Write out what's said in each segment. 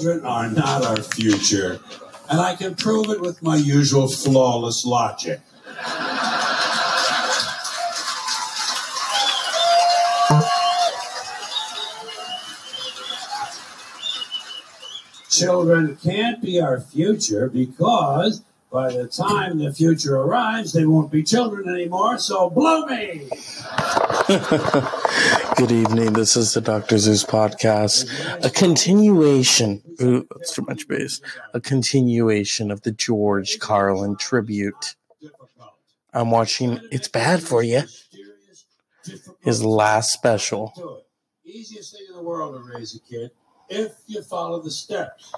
Children are not our future, and I can prove it with my usual flawless logic. Children can't be our future because by the time the future arrives, they won't be children anymore, so blow me! Good evening. This is the Dr. Zeus podcast. A continuation. Ooh, that's too much bass. A continuation of the George Carlin tribute. I'm watching It's Bad for You. His last special. Easiest thing in the world to raise a kid if you follow the steps.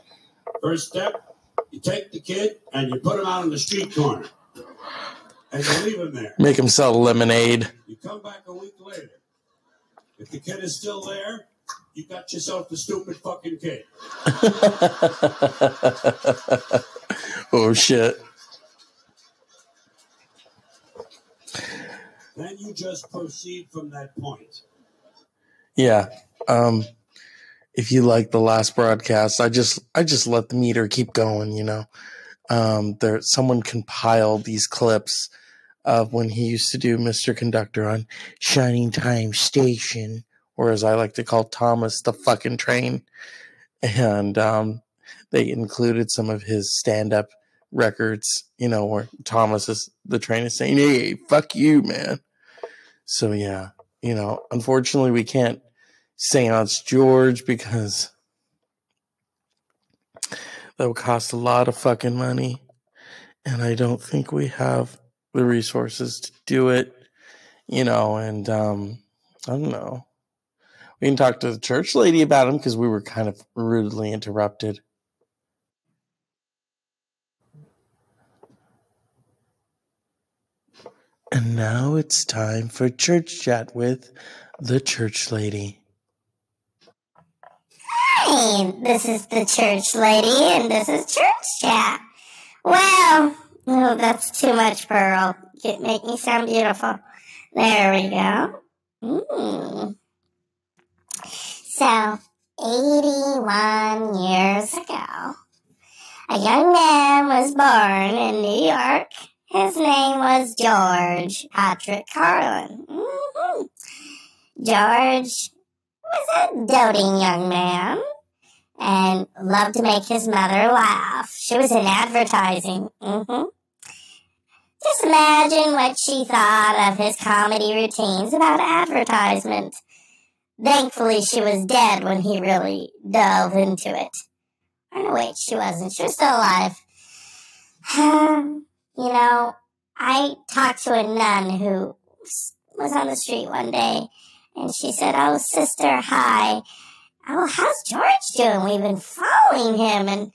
First step, you take the kid and you put him out on the street corner. And you leave him there. Make him sell lemonade. You come back a week later. If the kid is still there, you got yourself a stupid fucking kid. oh, shit. Then you just proceed from that point. Yeah. Um, if you like the last broadcast, I just I just let the meter keep going. You know, um, there someone compiled these clips of when he used to do Mr. Conductor on Shining Time Station, or as I like to call Thomas the fucking train, and um, they included some of his stand up records. You know, where Thomas is the train is saying, "Hey, fuck you, man." So yeah, you know, unfortunately, we can't seance George because that would cost a lot of fucking money. And I don't think we have the resources to do it, you know, and um, I don't know. We can talk to the church lady about him because we were kind of rudely interrupted. And now it's time for church chat with the church lady. Hi, this is the church lady, and this is church chat. Well, oh, that's too much, Pearl. It make me sound beautiful. There we go. Mm. So, 81 years ago, a young man was born in New York. His name was George Patrick Carlin. Mm-hmm. George was a doting young man and loved to make his mother laugh. She was in advertising. Mm-hmm. Just imagine what she thought of his comedy routines about advertisement. Thankfully, she was dead when he really dove into it. Or no, wait, she wasn't. She was still alive. you know, I talked to a nun who was on the street one day, and she said, Oh, sister, hi. Oh, how's George doing? We've been following him and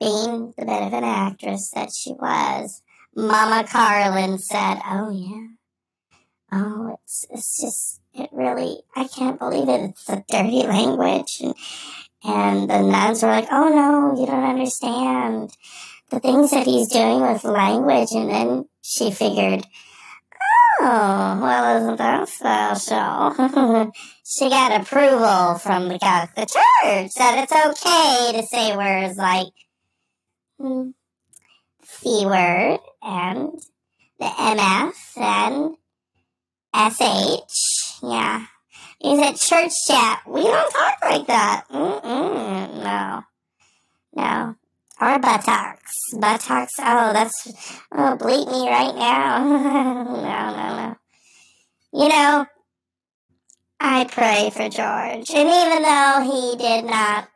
being the bit of an actress that she was. Mama Carlin said, Oh, yeah. Oh, it's, it's just, it really, I can't believe it. It's a dirty language. And, and the nuns were like, Oh, no, you don't understand the things that he's doing with language. And then she figured, Oh, well, isn't that special? she got approval from the Catholic Church that it's okay to say words like hmm, C word and the MF and SH. Yeah. Is it church chat? We don't talk like that. Mm-mm, no. No. Or buttocks. Buttocks. Oh, that's. Oh, bleep me right now. You know, I pray for George. And even though he did not,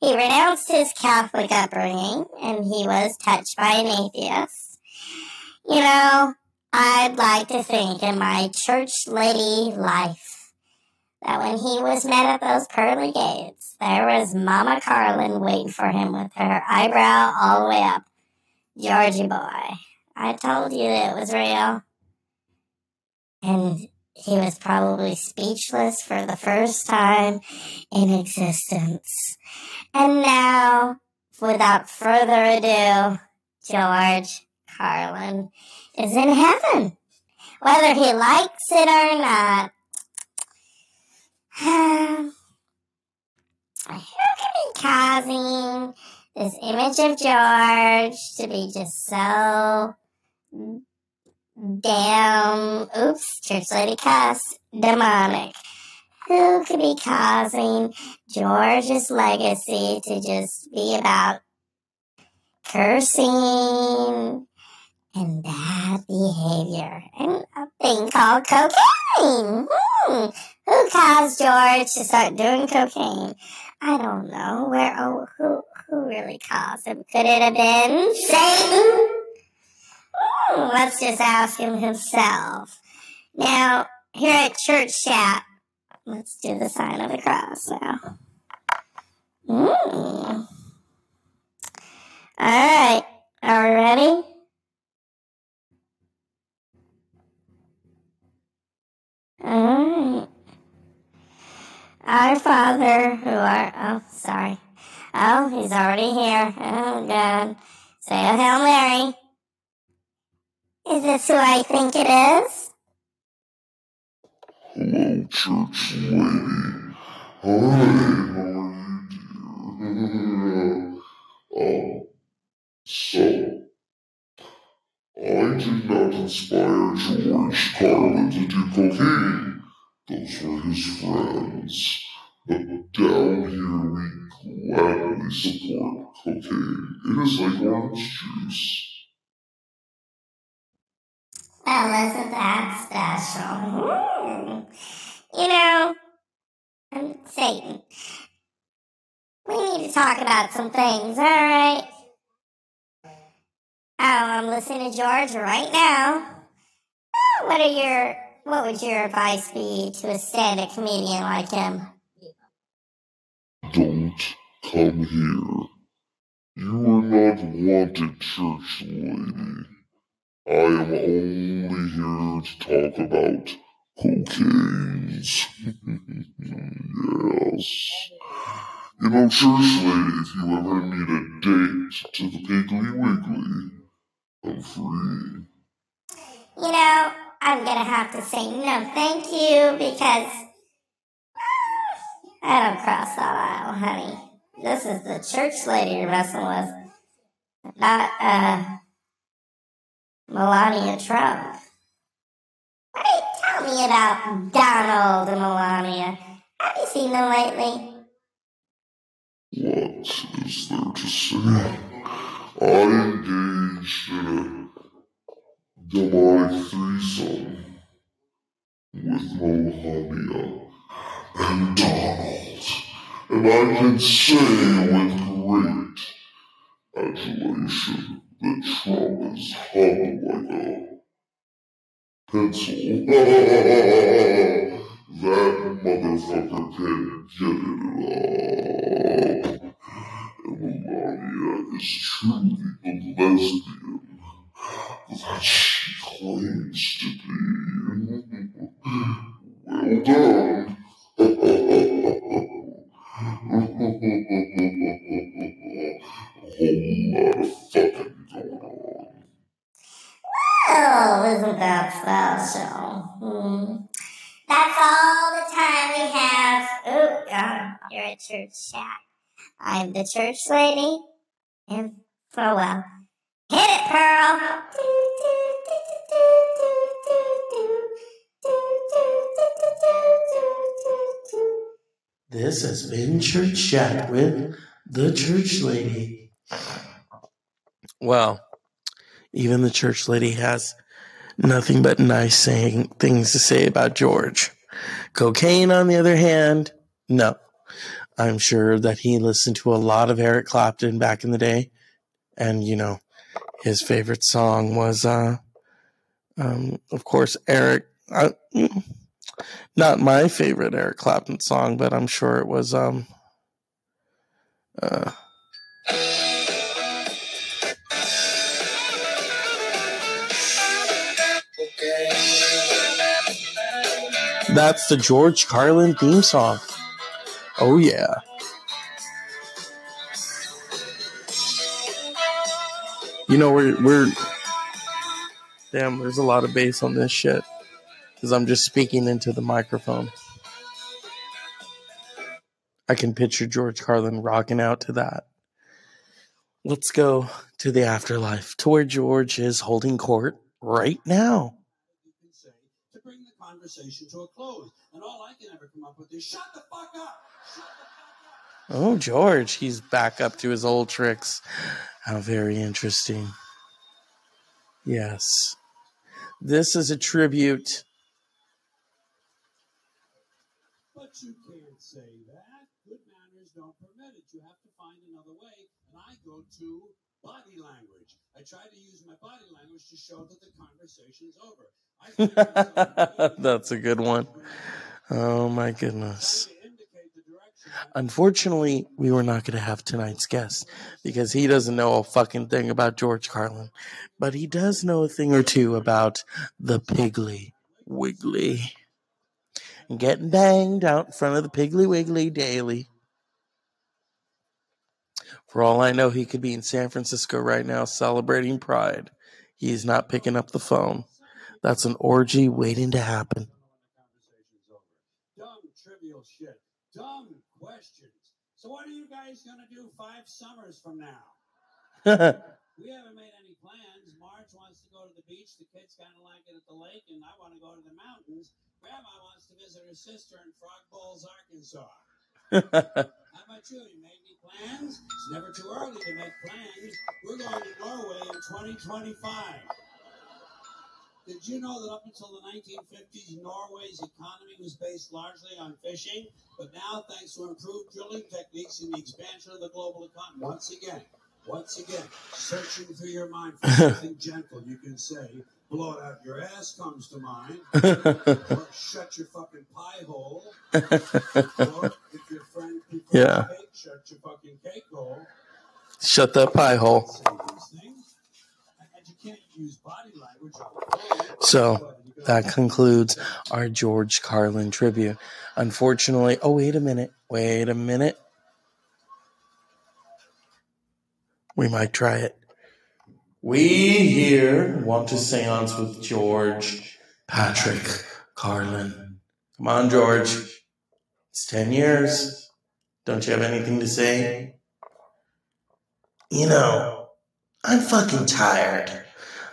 he renounced his Catholic upbringing and he was touched by an atheist. You know, I'd like to think in my church lady life that when he was met at those pearly gates, there was Mama Carlin waiting for him with her eyebrow all the way up. Georgie boy, I told you it was real. And he was probably speechless for the first time in existence. And now, without further ado, George Carlin is in heaven. Whether he likes it or not. Who can be causing this image of George to be just so damn, oops, church lady cuss, demonic. Who could be causing George's legacy to just be about cursing and bad behavior and a thing called cocaine? Hmm. Who caused George to start doing cocaine? I don't know. Where? Oh, who? Who really caused him? Could it have been Satan? Let's just ask him himself. Now, here at Church Chat, let's do the sign of the cross now. Mm. All right, are we ready? All right. Our Father, who art, oh, sorry. Oh, he's already here. Oh, God. Say a Hail Mary. Is this who I think it is? Hello, church lady. Hi, how are you, dear? um, so, I did not inspire George Carlin to do cocaine. Those were his friends. But down here we gladly support cocaine. It is like orange juice. Well, isn't that special? Mm. You know, um, Satan, we need to talk about some things, alright? Oh, I'm listening to George right now. Oh, What are your, what would your advice be to a stand-up comedian like him? Don't come here. You are not wanted, church lady. I am only here to talk about cocaines. yes. You know, lady, if you ever need a date to the Piggly Wiggly, I'm free. You know, I'm gonna have to say no thank you because I don't cross that aisle, honey. This is the church lady you're messing with, not, uh, Melania Trump. Hey, tell me about Donald and Melania. Have you seen them lately? What is there to say? I engaged in a demonic threesome with Melania and Donald, and I can say with great adulation that Trump is hung like a pencil. that motherfucker can get it up. And Melania is truly the lesbian that she claims to be. Well done. A whole lot of fucking going on. Oh, isn't that special? Hmm. That's all the time we have. Ooh, God, you're at church chat. I'm the church lady. And Farewell. Hit it, Pearl. This has been Church Chat with the Church Lady. Well, even the Church Lady has nothing but nice saying things to say about George. Cocaine, on the other hand, no. I'm sure that he listened to a lot of Eric Clapton back in the day, and you know, his favorite song was, uh, um, of course, Eric. Uh, not my favorite Eric Clapton song, but I'm sure it was um uh That's the George Carlin theme song. Oh yeah. You know we're we're damn. There's a lot of bass on this shit because I'm just speaking into the microphone. I can picture George Carlin rocking out to that. let's go to the afterlife, to where George is holding court right now. You can say to bring the conversation to a close. And all I can ever come up with is shut the fuck up! Shut the fuck up! Oh, George, he's back up to his old tricks. How very interesting. Yes. This is a tribute. But you can't say that. Good manners don't permit it. You have to find another way. And I go to body language. I try to use my body language to show that the conversation's over. I find myself That's a good one. Oh my goodness. trying to indicate the direction. Unfortunately, we were not going to have tonight's guest because he doesn't know a fucking thing about George Carlin, but he does know a thing or two about the Piggly Wiggly. And getting banged out in front of the Piggly Wiggly daily. For all I know, he could be in San Francisco right now celebrating Pride. He is not picking up the phone. That's an orgy waiting to happen. Dumb, trivial shit. Dumb questions. So what are you guys gonna do five summers from now? We haven't made any plans. Marge wants to go to the beach. The kids kind of like it at the lake, and I want to go to the mountains. Grandma wants to visit her sister in Frog Bowls, Arkansas. How about you? You made any plans? It's never too early to make plans. We're going to Norway in 2025. Did you know that up until the 1950s, Norway's economy was based largely on fishing? But now, thanks to improved drilling techniques and the expansion of the global economy, once again, once again, searching through your mind for something gentle, you can say, blow it out your ass comes to mind, or shut your fucking pie hole, or Yeah. shut that pie hole. So, That concludes our George Carlin tribute. Unfortunately, oh, wait a minute. Wait a minute. We might try it. We here want to seance with George Patrick Carlin. Come on, George. It's 10 years. Don't you have anything to say? You know, I'm fucking tired.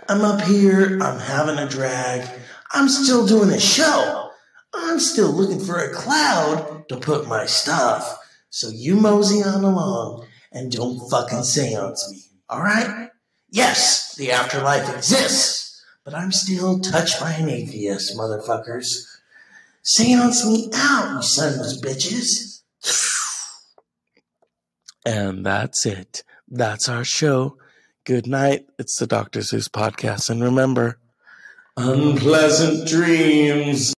I'm up here, I'm having a drag, I'm still doing a show. I'm still looking for a cloud to put my stuff. So you mosey on along and don't fucking seance me, alright? Yes, the afterlife exists, but I'm still touched by an atheist, motherfuckers. Seance me out, you sons of bitches. And that's it. That's our show. Good night. It's the Dr. Zeus podcast. And remember, unpleasant dreams.